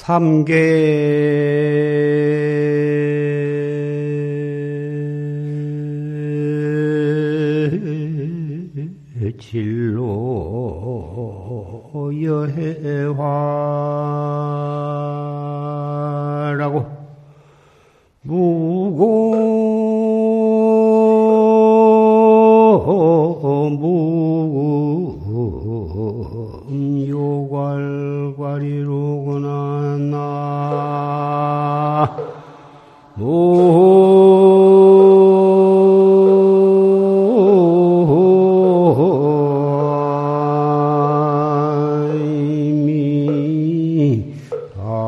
삼계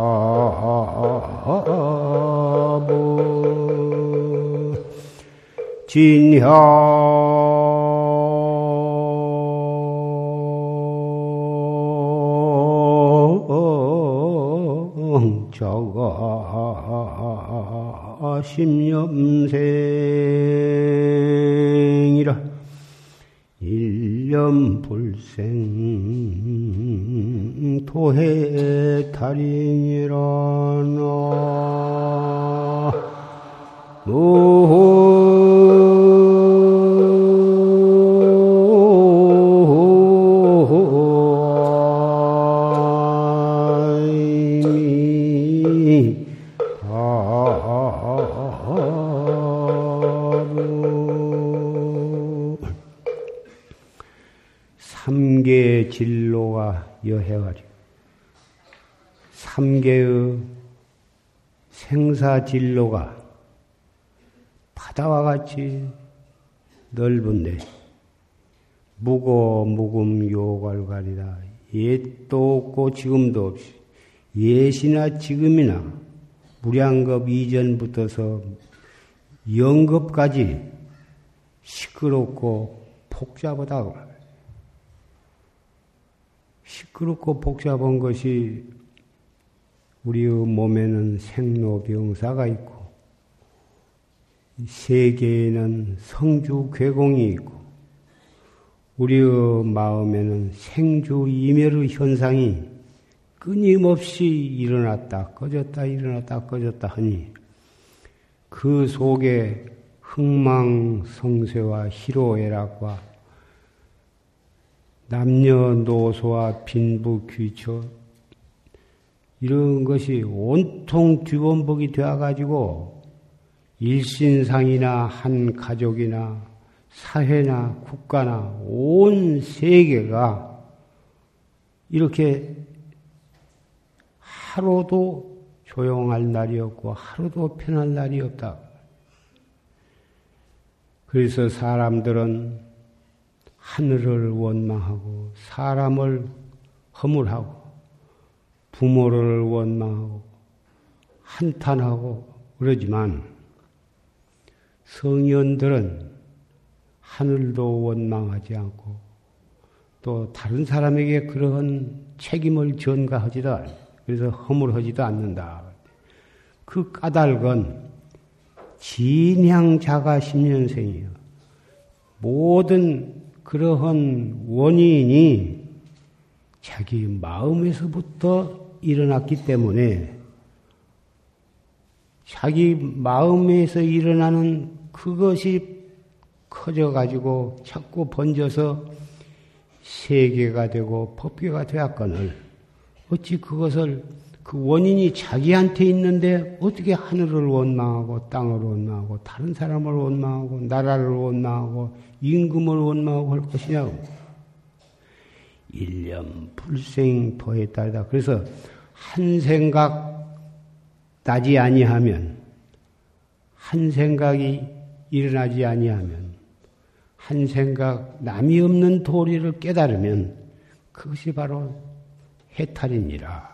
아보 진형 저가 십념생이라 일념 불생 도해 달인 진로가 바다와 같이 넓은데 무고 무금 요괄괄이다. 옛도 없고 지금도 없이 예시나 지금이나 무량겁 이전부터서 영겁까지 시끄럽고 복잡하다. 시끄럽고 복잡한 것이 우리의 몸에는 생로병사가 있고 세계에는 성주 괴공이 있고 우리의 마음에는 생주 이멸의 현상이 끊임없이 일어났다 꺼졌다 일어났다 꺼졌다 하니 그 속에 흥망성쇠와 희로애락과 남녀노소와 빈부귀처 이런 것이 온통 뒤범벅이 되어가지고 일신상이나 한 가족이나 사회나 국가나 온 세계가 이렇게 하루도 조용할 날이 없고 하루도 편할 날이 없다. 그래서 사람들은 하늘을 원망하고 사람을 허물하고 부모를 원망하고 한탄하고 그러지만 성현들은 하늘도 원망하지 않고 또 다른 사람에게 그러한 책임을 전가하지도 않고 그래서 허물하지도 않는다. 그 까닭은 진향자가 10년생이요. 모든 그러한 원인이 자기 마음에서부터 일어났기 때문에 자기 마음에서 일어나는 그것이 커져가지고 자꾸 번져서 세계가 되고 법계가 되었거늘 어찌 그것을 그 원인이 자기한테 있는데 어떻게 하늘을 원망하고 땅을 원망하고 다른 사람을 원망하고 나라를 원망하고 임금을 원망하고 할 것이냐고. 일념 불생 도에 따르다. 그래서 한 생각 나지 아니하면 한 생각이 일어나지 아니하면 한 생각 남이 없는 도리를 깨달으면 그것이 바로 해탈이니라.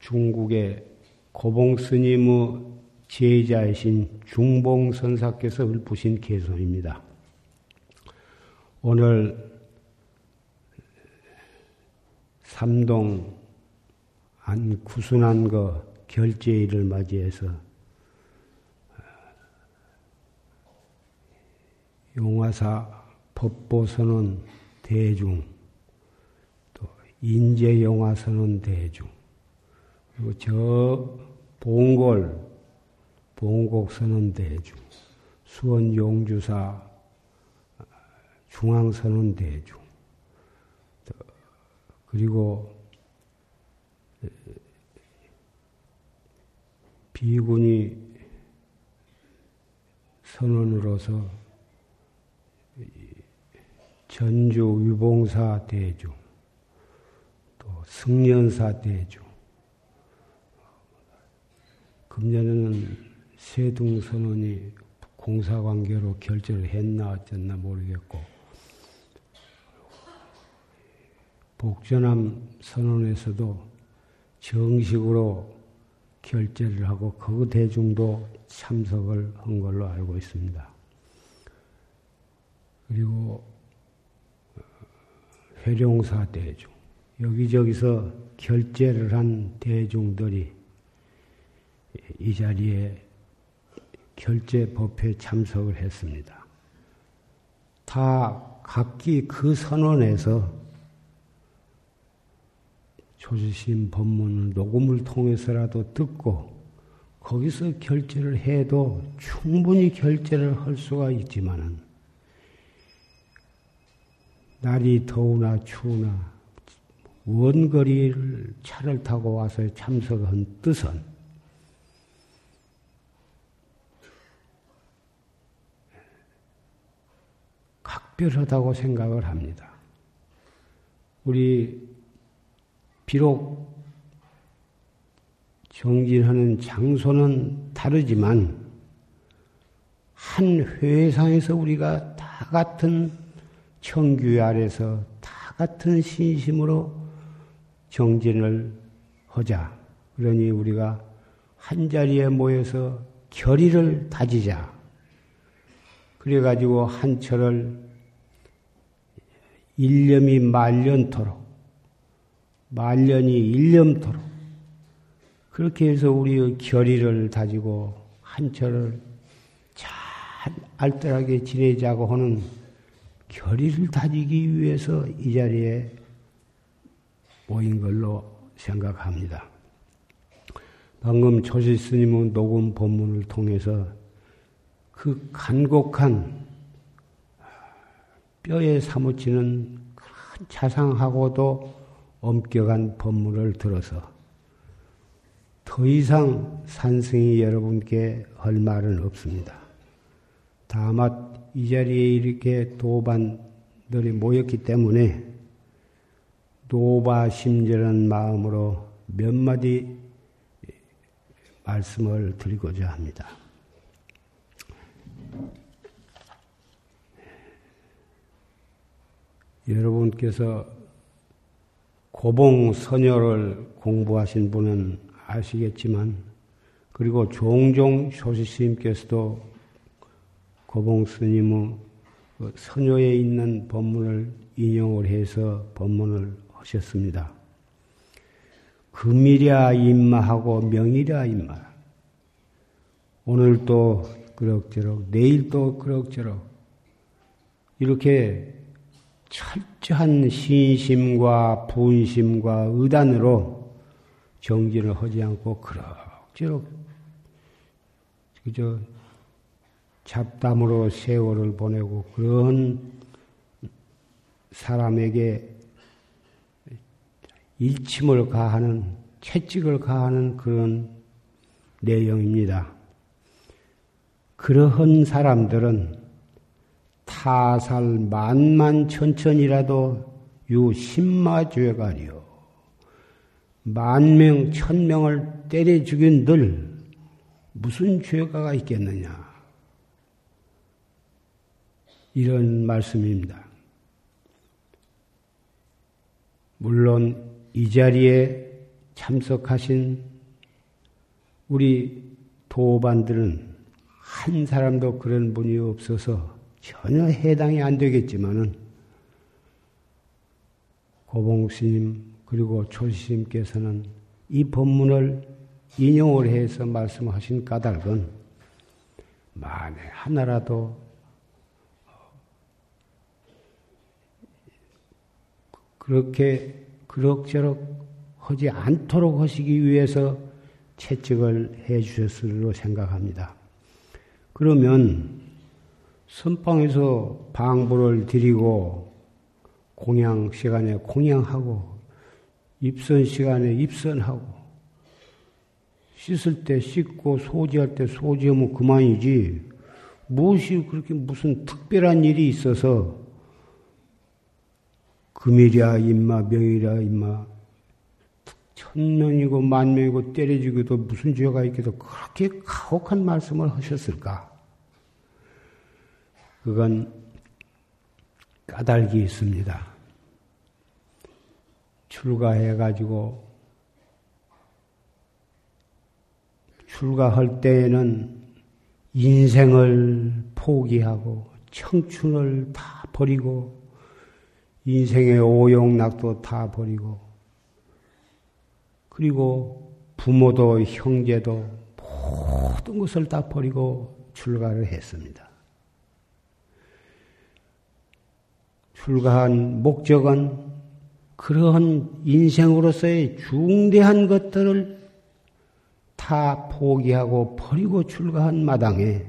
중국의 고봉 스님의 제자이신 중봉 선사께서 읊으신 개소입니다. 오늘 삼동 안 구순한 거 결제일을 맞이해서 용화사 법보선언 대중 또 인재영화선언 대중, 그리고 저 봉골, 봉곡선언 대중, 수원 용주사 중앙선언 대중, 그리고 비군이 선언으로서 전주 위봉사 대중, 또 승련사 대중, 금년에는 세둥선언이 공사관계로 결제를 했나 어쨌나 모르겠고, 복전함 선언에서도 정식으로 결제를 하고 그 대중도 참석을 한 걸로 알고 있습니다. 그리고 어, 회룡사 대중 여기저기서 결제를 한 대중들이 이 자리에 결제 법회에 참석을 했습니다. 다 각기 그 선언에서 조지심 법문을 녹음을 통해서라도 듣고 거기서 결제를 해도 충분히 결제를 할 수가 있지만은 날이 더우나 추우나 원 거리를 차를 타고 와서 참석한 뜻은 각별하다고 생각을 합니다. 우리 비록 정진하는 장소는 다르지만 한 회상에서 우리가 다 같은 청규 아래서 다 같은 신심으로 정진을 하자. 그러니 우리가 한 자리에 모여서 결의를 다지자. 그래가지고 한철을 일념이 말년토록 말년이 일념토록 그렇게 해서 우리의 결의를 다지고 한철을 잘 알뜰하게 지내자고 하는 결의를 다지기 위해서 이 자리에 모인 걸로 생각합니다. 방금 조실 스님은 녹음 본문을 통해서 그 간곡한 뼈에 사무치는 큰 자상하고도 엄격한 법문을 들어서 더 이상 산승이 여러분께 할 말은 없습니다. 다만 이 자리에 이렇게 도반들이 모였기 때문에 노바심절한 마음으로 몇 마디 말씀을 드리고자 합니다. 여러분께서 고봉 선녀를 공부하신 분은 아시겠지만, 그리고 종종 조시스님께서도 고봉 스님의 그 선녀에 있는 법문을 인용을 해서 법문을 하셨습니다. 금이랴 임마하고 명이랴 임마. 오늘 또 그럭저럭, 내일 또 그럭저럭. 이렇게 철저한 신심과 분심과 의단으로 정진을 하지 않고 그럭저럭 그저 잡담으로 세월을 보내고 그런 사람에게 일침을 가하는 채찍을 가하는 그런 내용입니다. 그러한 사람들은 타살 만만 천천이라도 유 십마죄가리요. 만명 천명을 때려 죽인 들 무슨 죄가가 있겠느냐. 이런 말씀입니다. 물론 이 자리에 참석하신 우리 도반들은 한 사람도 그런 분이 없어서 전혀 해당이 안 되겠지만은 고봉스님 그리고 초시님께서는 이 법문을 인용을 해서 말씀하신 까닭은 만에 하나라도 그렇게 그럭저럭 하지 않도록 하시기 위해서 채찍을 해 주셨으리로 생각합니다. 그러면 선방에서 방부를 드리고 공양 시간에 공양하고 입선 시간에 입선하고 씻을 때 씻고 소지할 때 소지하면 그만이지 무엇이 그렇게 무슨 특별한 일이 있어서 금일이야 임마 명일이야 임마 천명이고 만명이고 때려주기도 무슨 죄가 있겠어 그렇게 가혹한 말씀을 하셨을까? 그건 까닭이 있습니다. 출가해가지고 출가할 때에는 인생을 포기하고 청춘을 다 버리고 인생의 오용락도 다 버리고 그리고 부모도 형제도 모든 것을 다 버리고 출가를 했습니다. 출가한 목적은 그러한 인생으로서의 중대한 것들을 다 포기하고 버리고 출가한 마당에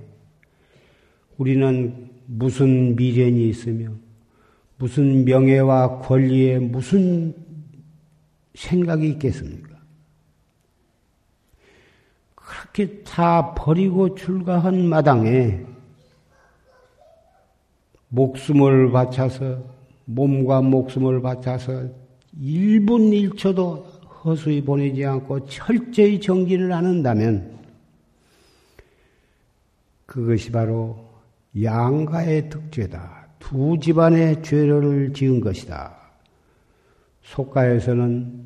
우리는 무슨 미련이 있으며 무슨 명예와 권리에 무슨 생각이 있겠습니까? 그렇게 다 버리고 출가한 마당에 목숨을 바쳐서 몸과 목숨을 바쳐서 1분 1초도 허수히 보내지 않고 철저히 정진을 않는다면 그것이 바로 양가의 득죄다. 두 집안의 죄를 지은 것이다. 속가에서는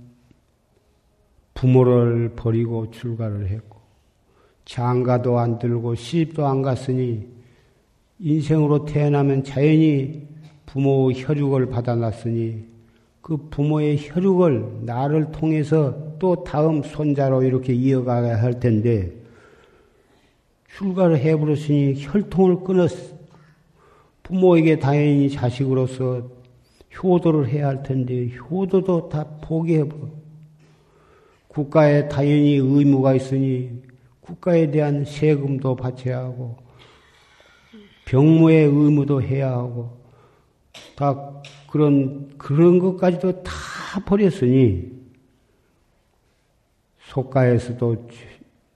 부모를 버리고 출가를 했고 장가도 안 들고 시집도 안 갔으니 인생으로 태어나면 자연히 부모 혈육을 받아놨으니 그 부모의 혈육을 나를 통해서 또 다음 손자로 이렇게 이어가야 할 텐데 출가를 해버렸으니 혈통을 끊었어. 부모에게 당연히 자식으로서 효도를 해야 할 텐데 효도도 다 포기해버려. 국가에 당연히 의무가 있으니 국가에 대한 세금도 바쳐야 하고 병무의 의무도 해야 하고 다 그런 그런 것까지도 다 버렸으니 속가에서도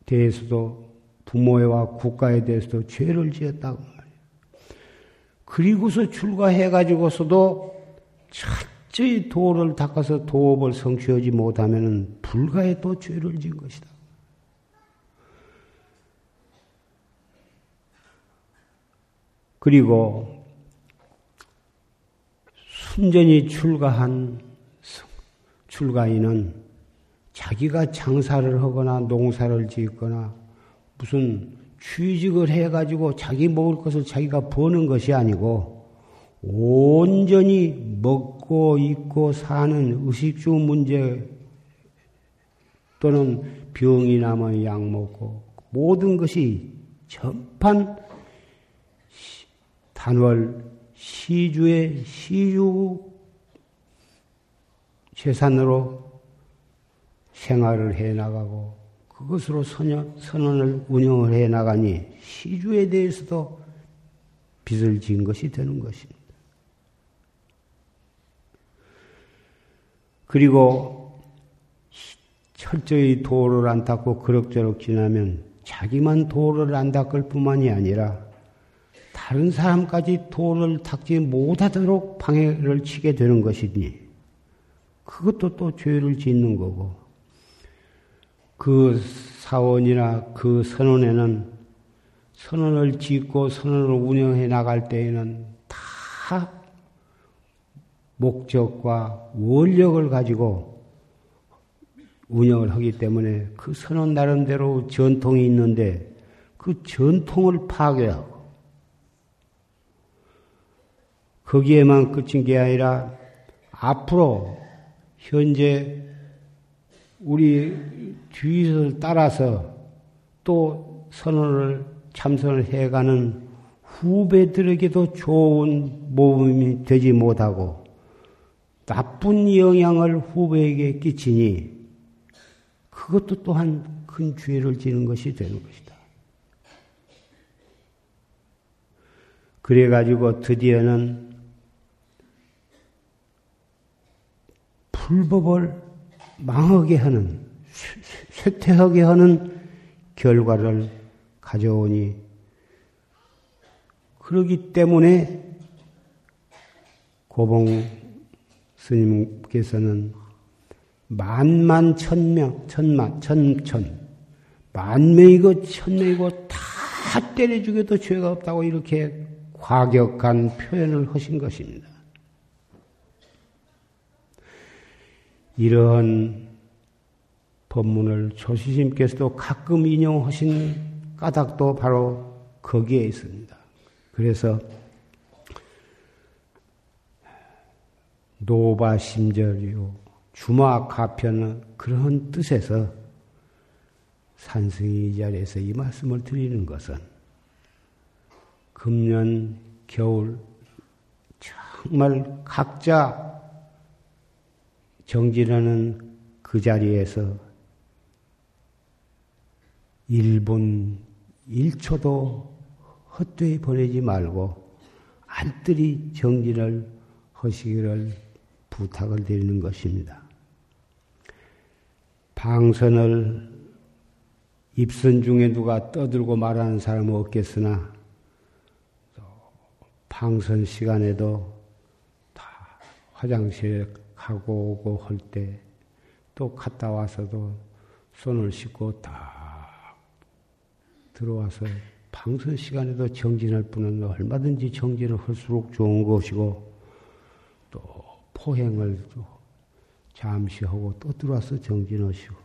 대해서도 부모와 국가에 대해서도 죄를 지었다고 말이에요. 그리고서 출가해 가지고서도 철저히 도를 닦아서 도업을 성취하지 못하면 불가에 또 죄를 지은 것이다. 그리고 순전히 출가한 출가인은 자기가 장사를 하거나 농사를 짓거나 무슨 취직을 해가지고 자기 먹을 것을 자기가 버는 것이 아니고 온전히 먹고 입고 사는 의식주 문제 또는 병이 나면 약 먹고 모든 것이 전판 단월 시주의 시주 재산으로 생활을 해 나가고 그것으로 선언, 선언을 운영을 해 나가니 시주에 대해서도 빚을 진 것이 되는 것입니다. 그리고 철저히 도를 안 닦고 그럭저럭 지나면 자기만 도를 안 닦을 뿐만이 아니라 다른 사람까지 돈을 닦지 못하도록 방해를 치게 되는 것이니 그것도 또 죄를 짓는 거고. 그 사원이나 그 선원에는 선언을 짓고 선언을 운영해 나갈 때에는 다 목적과 원력을 가지고 운영을 하기 때문에 그 선언 나름대로 전통이 있는데 그 전통을 파괴하고 거기에만 끝인 게 아니라 앞으로 현재 우리 주의를 따라서 또 선언을 참선을 해가는 후배들에게도 좋은 모범이 되지 못하고 나쁜 영향을 후배에게 끼치니 그것도 또한 큰 죄를 지는 것이 되는 것이다. 그래가지고 드디어는 불법을 망하게 하는, 쇠퇴하게 하는 결과를 가져오니, 그러기 때문에 고봉 스님께서는 만만 천명, 천만, 천천, 만명이고 천명이고 다 때려 죽여도 죄가 없다고 이렇게 과격한 표현을 하신 것입니다. 이런 법문을 조시심께서도 가끔 인용하신 까닭도 바로 거기에 있습니다. 그래서 노바심절이요 주마가편은 그런 뜻에서 산승이 이 자리에서 이 말씀을 드리는 것은 금년 겨울 정말 각자 정진하는 그 자리에서 1분 1초도 헛되이 보내지 말고 안뜰히 정진을 하시기를 부탁을 드리는 것입니다. 방선을 입선 중에 누가 떠들고 말하는 사람은 없겠으나 방선 시간에도 다 화장실에 가고 오고 할 때 또 갔다 와서도 손을 씻고 딱 들어와서 방선 시간에도 정진할 뿐은 얼마든지 정진을 할수록 좋은 것이고 또 포행을 잠시 하고 또 들어와서 정진하시고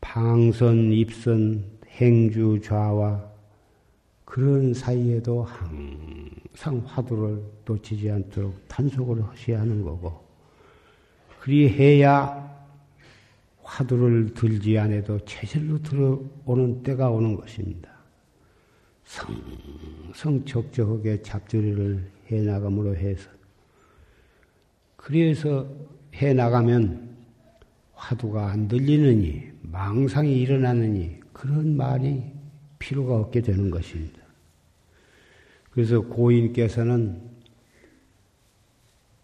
방선, 입선, 행주, 좌와 그런 사이에도 항상 화두를 놓치지 않도록 단속을 하셔야 하는 거고 그리해야 화두를 들지 않아도 체질로 들어오는 때가 오는 것입니다. 성성적적하게 잡조리를 해나감으로 해서 그래서 해나가면 화두가 안 들리느니 망상이 일어나느니 그런 말이 필요가 없게 되는 것입니다. 그래서 고인께서는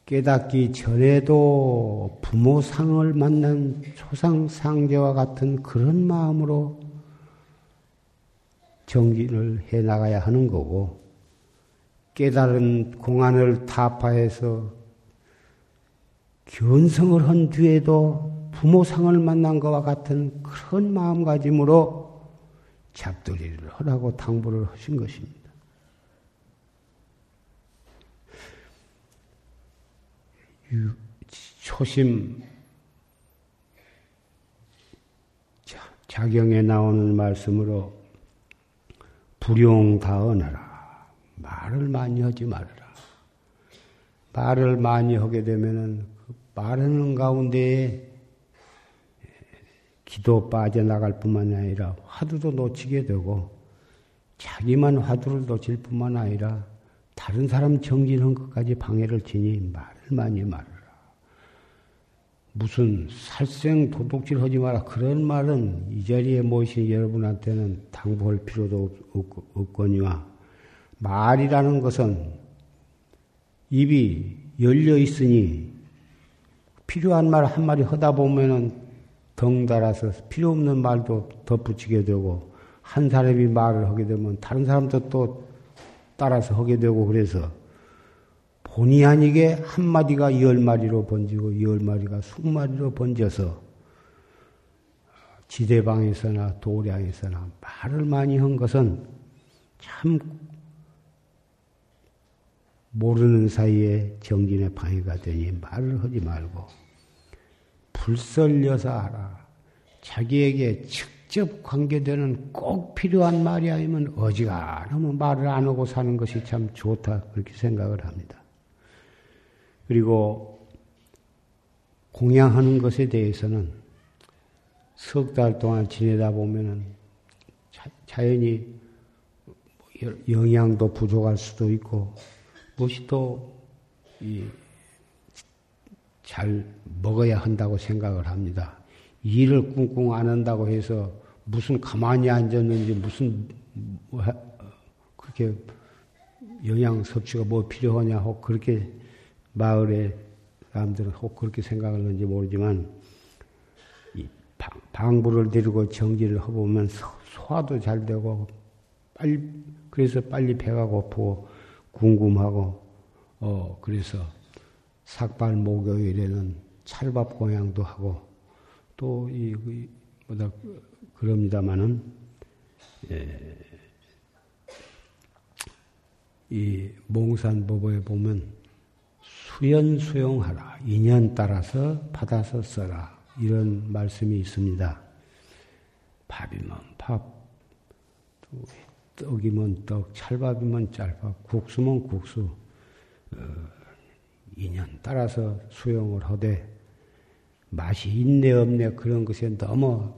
깨닫기 전에도 부모 상을 만난 초상 상제와 같은 그런 마음으로 정진을 해 나가야 하는 거고 깨달은 공안을 타파해서 견성을 한 뒤에도 부모상을 만난 것과 같은 그런 마음가짐으로 잡돌이를 하라고 당부를 하신 것입니다. 초심 자경에 나오는 말씀으로 불용다언하라. 말을 많이 하지 말아라. 말을 많이 하게 되면은 그 말하는 가운데에 기도 빠져나갈 뿐만 아니라 화두도 놓치게 되고 자기만 화두를 놓칠 뿐만 아니라 다른 사람 정진한 것까지 방해를 치니 말을 많이 말하라. 무슨 살생 도둑질 하지 마라. 그런 말은 이 자리에 모신 여러분한테는 당부할 필요도 없 거니와 말이라는 것은 입이 열려 있으니 필요한 말 한마디 하다 보면은 덩달아서 필요 없는 말도 덧붙이게 되고 한 사람이 말을 하게 되면 다른 사람도 또 따라서 하게 되고 그래서 본의 아니게 한 마디가 열 마리로 번지고 열 마리가 수 마리로 번져서 지대방에서나 도량에서나 말을 많이 한 것은 참 모르는 사이에 정진의 방해가 되니 말을 하지 말고 불설려서 하라. 자기에게 직접 관계되는 꼭 필요한 말이 아니면 어지간하면 말을 안 하고 사는 것이 참 좋다 그렇게 생각을 합니다. 그리고 공양하는 것에 대해서는 석 달 동안 지내다 보면은 자, 연히 영양도 부족할 수도 있고 무엇이 또이 잘 먹어야 한다고 생각을 합니다. 일을 꿍꿍 안 한다고 해서 무슨 가만히 앉았는지 무슨 뭐 그렇게 영양 섭취가 뭐 필요하냐 혹 그렇게 마을에 사람들은 혹 그렇게 생각하는지 모르지만 이 방 부를 데리고 정지를 해보면 소화도 잘 되고 빨리 그래서 빨리 배가 고프고 궁금하고 어 그래서 삭발 목요일에는 찰밥 공양도 하고 또이 그, 뭐다 그럽니다마는 예, 이 몽산법에 보면 수연 수용하라 인연 따라서 받아서 써라 이런 말씀이 있습니다. 밥이면 밥, 떡이면 떡, 찰밥이면 찰밥, 국수면 국수. 어, 인연 따라서 수용을 하되 맛이 있네 없네 그런 것에 너무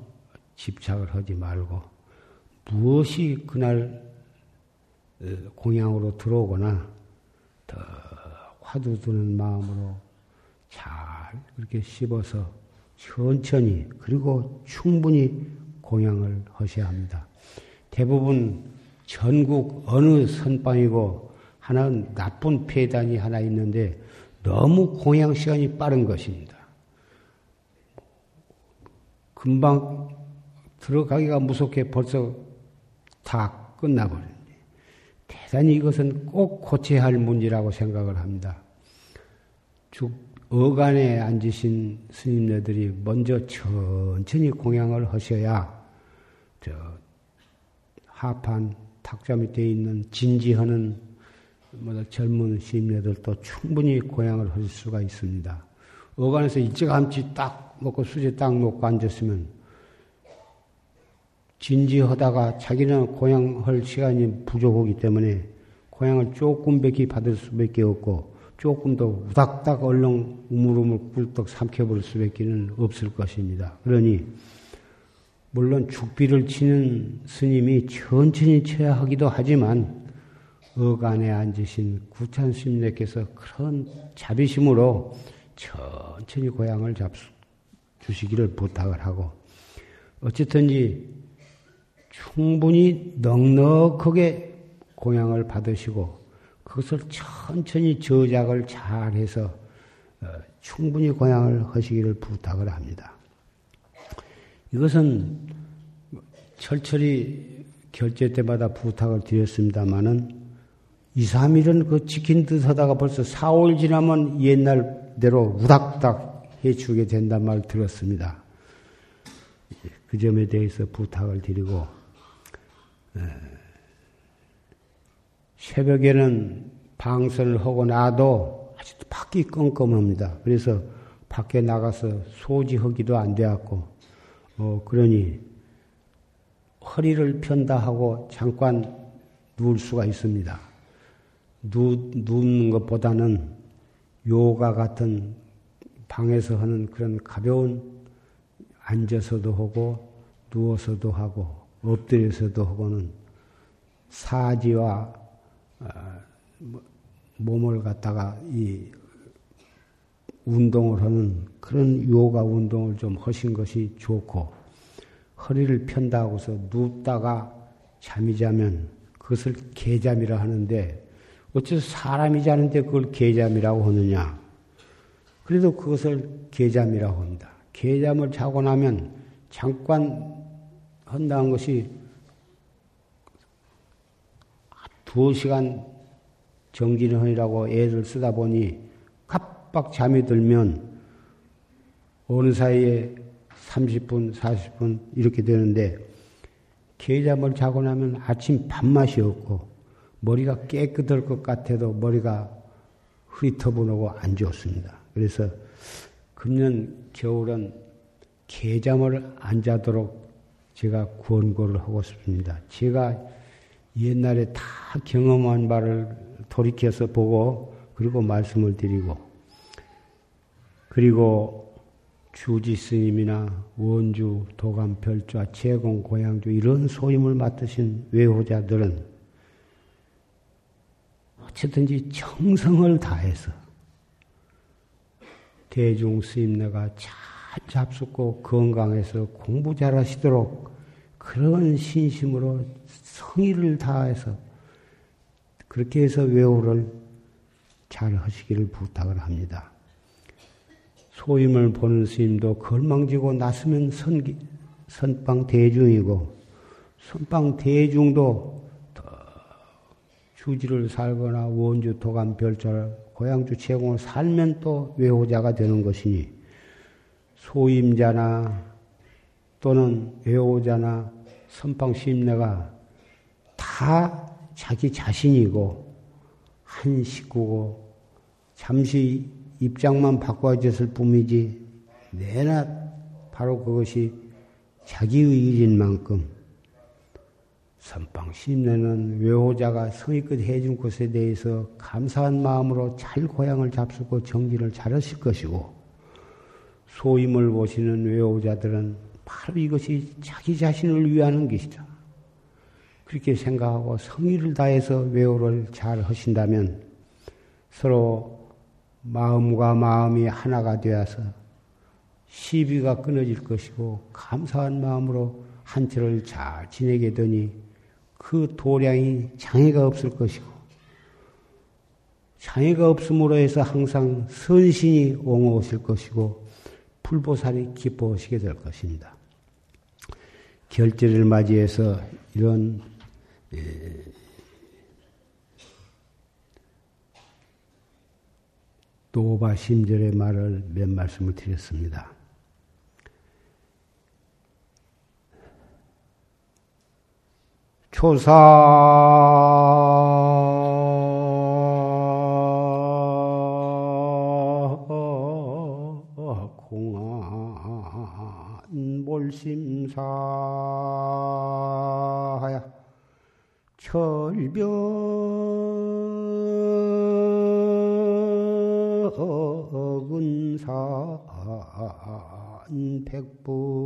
집착을 하지 말고 무엇이 그날 어, 공양으로 들어오거나 더 화두 드는 마음으로 잘 그렇게 씹어서 천천히 그리고 충분히 공양을 하셔야 합니다. 대부분 전국 어느 선방이고 하나는 나쁜 폐단이 하나 있는데 너무 공양 시간이 빠른 것입니다. 금방 들어가기가 무섭게 벌써 다 끝나버렸는데 대단히 이것은 꼭 고쳐야 할 문제라고 생각을 합니다. 쭉 어간에 앉으신 스님네들이 먼저 천천히 공양을 하셔야 저 하판 탁자 밑에 있는 진지하는 뭐 젊은 스님네들도 충분히 고향을 하실 수가 있습니다. 어간에서 일찌감치 딱 먹고 수제 딱 놓고 앉았으면 진지하다가 자기는 고향할 시간이 부족하기 때문에 고향을 조금 밖에 받을 수밖에 없고 조금 더 우닥닥 얼렁 우물우물 꿀떡 삼켜볼 수밖에는 없을 것입니다. 그러니 물론 죽비를 치는 스님이 천천히 쳐야 하기도 하지만 어간에 앉으신 구찬 스님네께서 그런 자비심으로 천천히 고향을 잡 주시기를 부탁을 하고 어쨌든지 충분히 넉넉하게 고향을 받으시고 그것을 천천히 저작을 잘 해서 어, 충분히 고향을 하시기를 부탁을 합니다. 이것은 철철이 결제 때마다 부탁을 드렸습니다마는 2, 3일은 그 지킨 듯 하다가 벌써 4, 5일 지나면 옛날대로 우닥닥 해주게 된단 말 들었습니다. 그 점에 대해서 부탁을 드리고, 새벽에는 방선을 하고 나도 아직도 밖이 껌껌합니다. 그래서 밖에 나가서 소지하기도 안 되었고, 어, 그러니 허리를 편다 하고 잠깐 누울 수가 있습니다. 누, 눕는 것보다는 요가 같은 방에서 하는 그런 가벼운 앉아서도 하고 누워서도 하고 엎드려서도 하고는 사지와 몸을 갖다가 이 운동을 하는 그런 요가 운동을 좀 하신 것이 좋고 허리를 편다고서 눕다가 잠이 자면 그것을 개잠이라 하는데 어째서 사람이 자는데 그걸 개잠이라고 하느냐? 그래도 그것을 개잠이라고 합니다. 개잠을 자고 나면 잠깐 한다는 것이 두 시간 정진헌이라고 애를 쓰다 보니 깜빡 잠이 들면 어느 사이에 30분, 40분 이렇게 되는데 개잠을 자고 나면 아침 밥맛이 없고 머리가 깨끗할 것 같아도 머리가 흐리터분하고 안 좋습니다. 그래서 금년 겨울은 개잠을 안 자도록 제가 권고를 하고 싶습니다. 제가 옛날에 다 경험한 바를 돌이켜서 보고 그리고 말씀을 드리고 그리고 주지 스님이나 원주, 도감, 별좌, 제공, 고향주 이런 소임을 맡으신 외호자들은 어쨌든지 정성을 다해서 대중 스님 네가 잘 잡숫고 건강해서 공부 잘하시도록 그런 신심으로 성의를 다해서 그렇게 해서 외우를 잘 하시기를 부탁을 합니다. 소임을 보는 스님도 걸망지고 나서면 선, 선방 대중이고 선방 대중도 주지를 살거나 원주 도감 별절 고향주 제공을 살면 또 외호자가 되는 것이니 소임자나 또는 외호자나 선방 시임내가 다 자기 자신이고 한 식구고 잠시 입장만 바꿔졌을 뿐이지 내나 바로 그것이 자기 의 일인 만큼. 선방 심내는 외호자가 성의껏 해준 것에 대해서 감사한 마음으로 잘 고향을 잡수고 정진을 잘하실 것이고 소임을 보시는 외호자들은 바로 이것이 자기 자신을 위하는 것이다. 그렇게 생각하고 성의를 다해서 외호를 잘 하신다면 서로 마음과 마음이 하나가 되어서 시비가 끊어질 것이고 감사한 마음으로 한철을 잘 지내게 되니 그 도량이 장애가 없을 것이고 장애가 없음으로 해서 항상 선신이 옹호하실 것이고 불보살이 기뻐하시게 될 것입니다. 결제를 맞이해서 이런 노바 심절의 말을 몇 말씀을 드렸습니다. 초사 철벽은 산 백부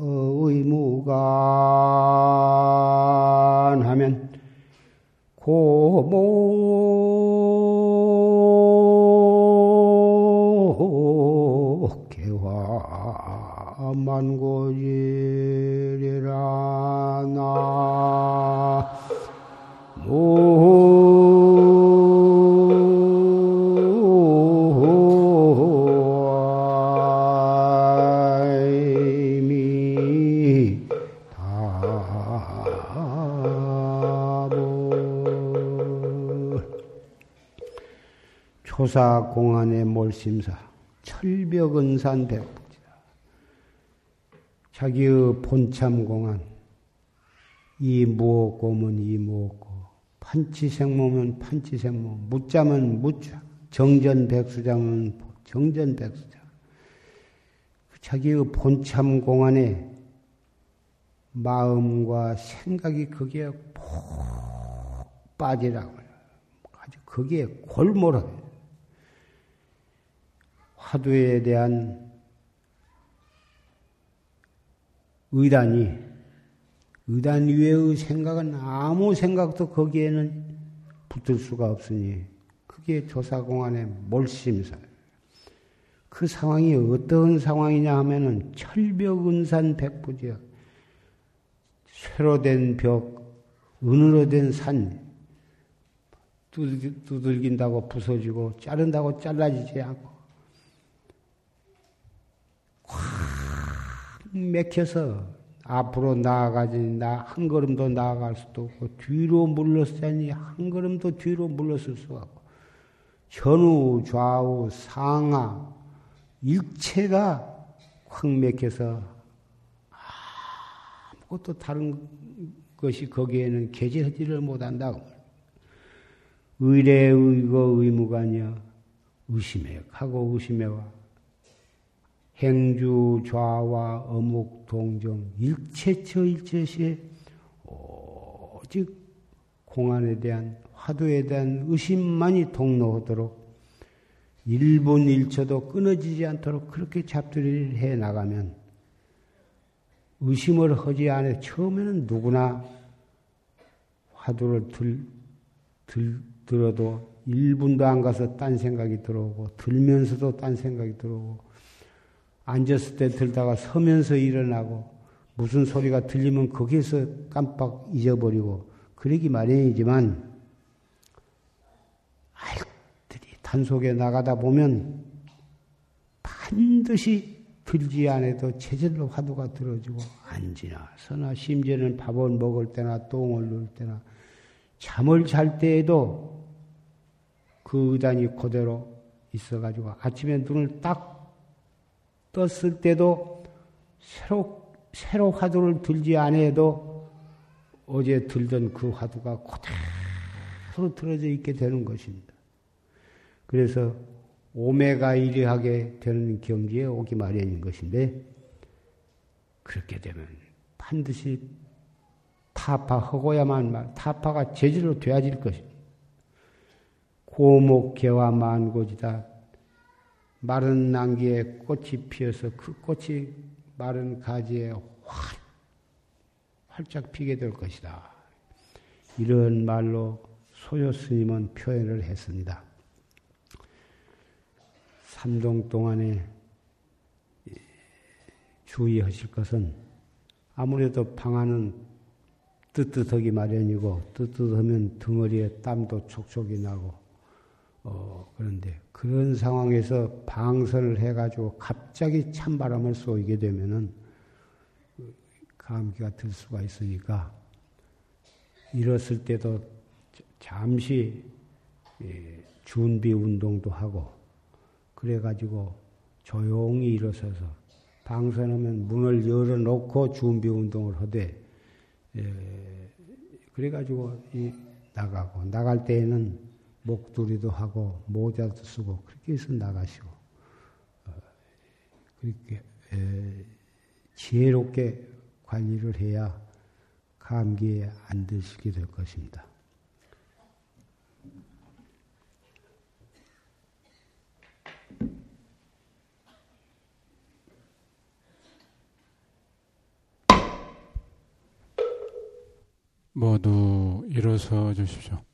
의무관 하면 고모 개화 만고지. 조사 공안의 몰심사 철벽은산 백부지다. 자기의 본참 공안 이 무엇고면 이 무엇고 판치생모면 판치생모 묻자면 묻자 정전백수장은 정전백수장 자기의 본참 공안에 마음과 생각이 거기에 푹 빠지라고요. 아주 거기에 골몰아 화두에 대한 의단이 의단 위에의 생각은 아무 생각도 거기에는 붙을 수가 없으니 그게 조사공안의 몰심사. 그 상황이 어떤 상황이냐 하면은 철벽 은산 백부지역 쇠로 된 벽, 은으로 된 산, 두들긴다고 부서지고 자른다고 잘라지지 않고 맥혀서 앞으로 나아가지 나한 걸음도 나아갈 수도 없고 뒤로 물러서니 한 걸음도 뒤로 물러설 수가 없고 전후 좌우 상하 일체가 확 맥혀서 아무것도 다른 것이 거기에는 개재하지를 못한다고. 의례 의거 의무가 아니야. 의심해 가고 의심해 와. 행주 좌와 어묵 동정 일체처 일체시에 오직 공안에 대한 화두에 대한 의심만이 동로하도록 1분 1초도 끊어지지 않도록 그렇게 잡두리를 해 나가면 의심을 하지 않아 처음에는 누구나 화두를 들, 들, 들어도 1분도 안 가서 딴 생각이 들어오고 들면서도 딴 생각이 들어오고 앉았을 때 들다가 서면서 일어나고 무슨 소리가 들리면 거기에서 깜빡 잊어버리고 그러기 마련이지만 알들이 단속에 나가다 보면 반드시 들지 않아도 체질로 화두가 들어지고 앉으나 서나 심지어는 밥을 먹을 때나 똥을 누를 때나 잠을 잘 때에도 그 의단이 그대로 있어가지고 아침에 눈을 딱 떴을 때도 새로, 새로 화두를 들지 않아도 어제 들던 그 화두가 그대로 들어져 있게 되는 것입니다. 그래서 오메가 1이 하게 되는 경지에 오기 마련인 것인데, 그렇게 되면 반드시 타파하고야만 말, 타파가 재질로 되어질 것입니다. 고목개와 만고지다. 마른 난기에 꽃이 피어서 그 꽃이 마른 가지에 활, 활짝 피게 될 것이다. 이런 말로 소요 스님은 표현을 했습니다. 삼동 동안에 주의하실 것은 아무래도 방안은 뜨뜻하기 마련이고 뜨뜻하면 덩어리에 땀도 촉촉이 나고 어, 그런데 그런 상황에서 방선을 해가지고 갑자기 찬바람을 쏘이게 되면은 감기가 들 수가 있으니까 일었을 때도 잠시 예, 준비 운동도 하고 그래가지고 조용히 일어서서 방선하면 문을 열어놓고 준비 운동을 하되 예, 그래가지고 나가고 나갈 때에는 목도리도 하고 모자도 쓰고 그렇게 해서 나가시고 어, 그렇게 지혜롭게 관리를 해야 감기에 안 드시게 될 것입니다. 모두 일어서 주십시오.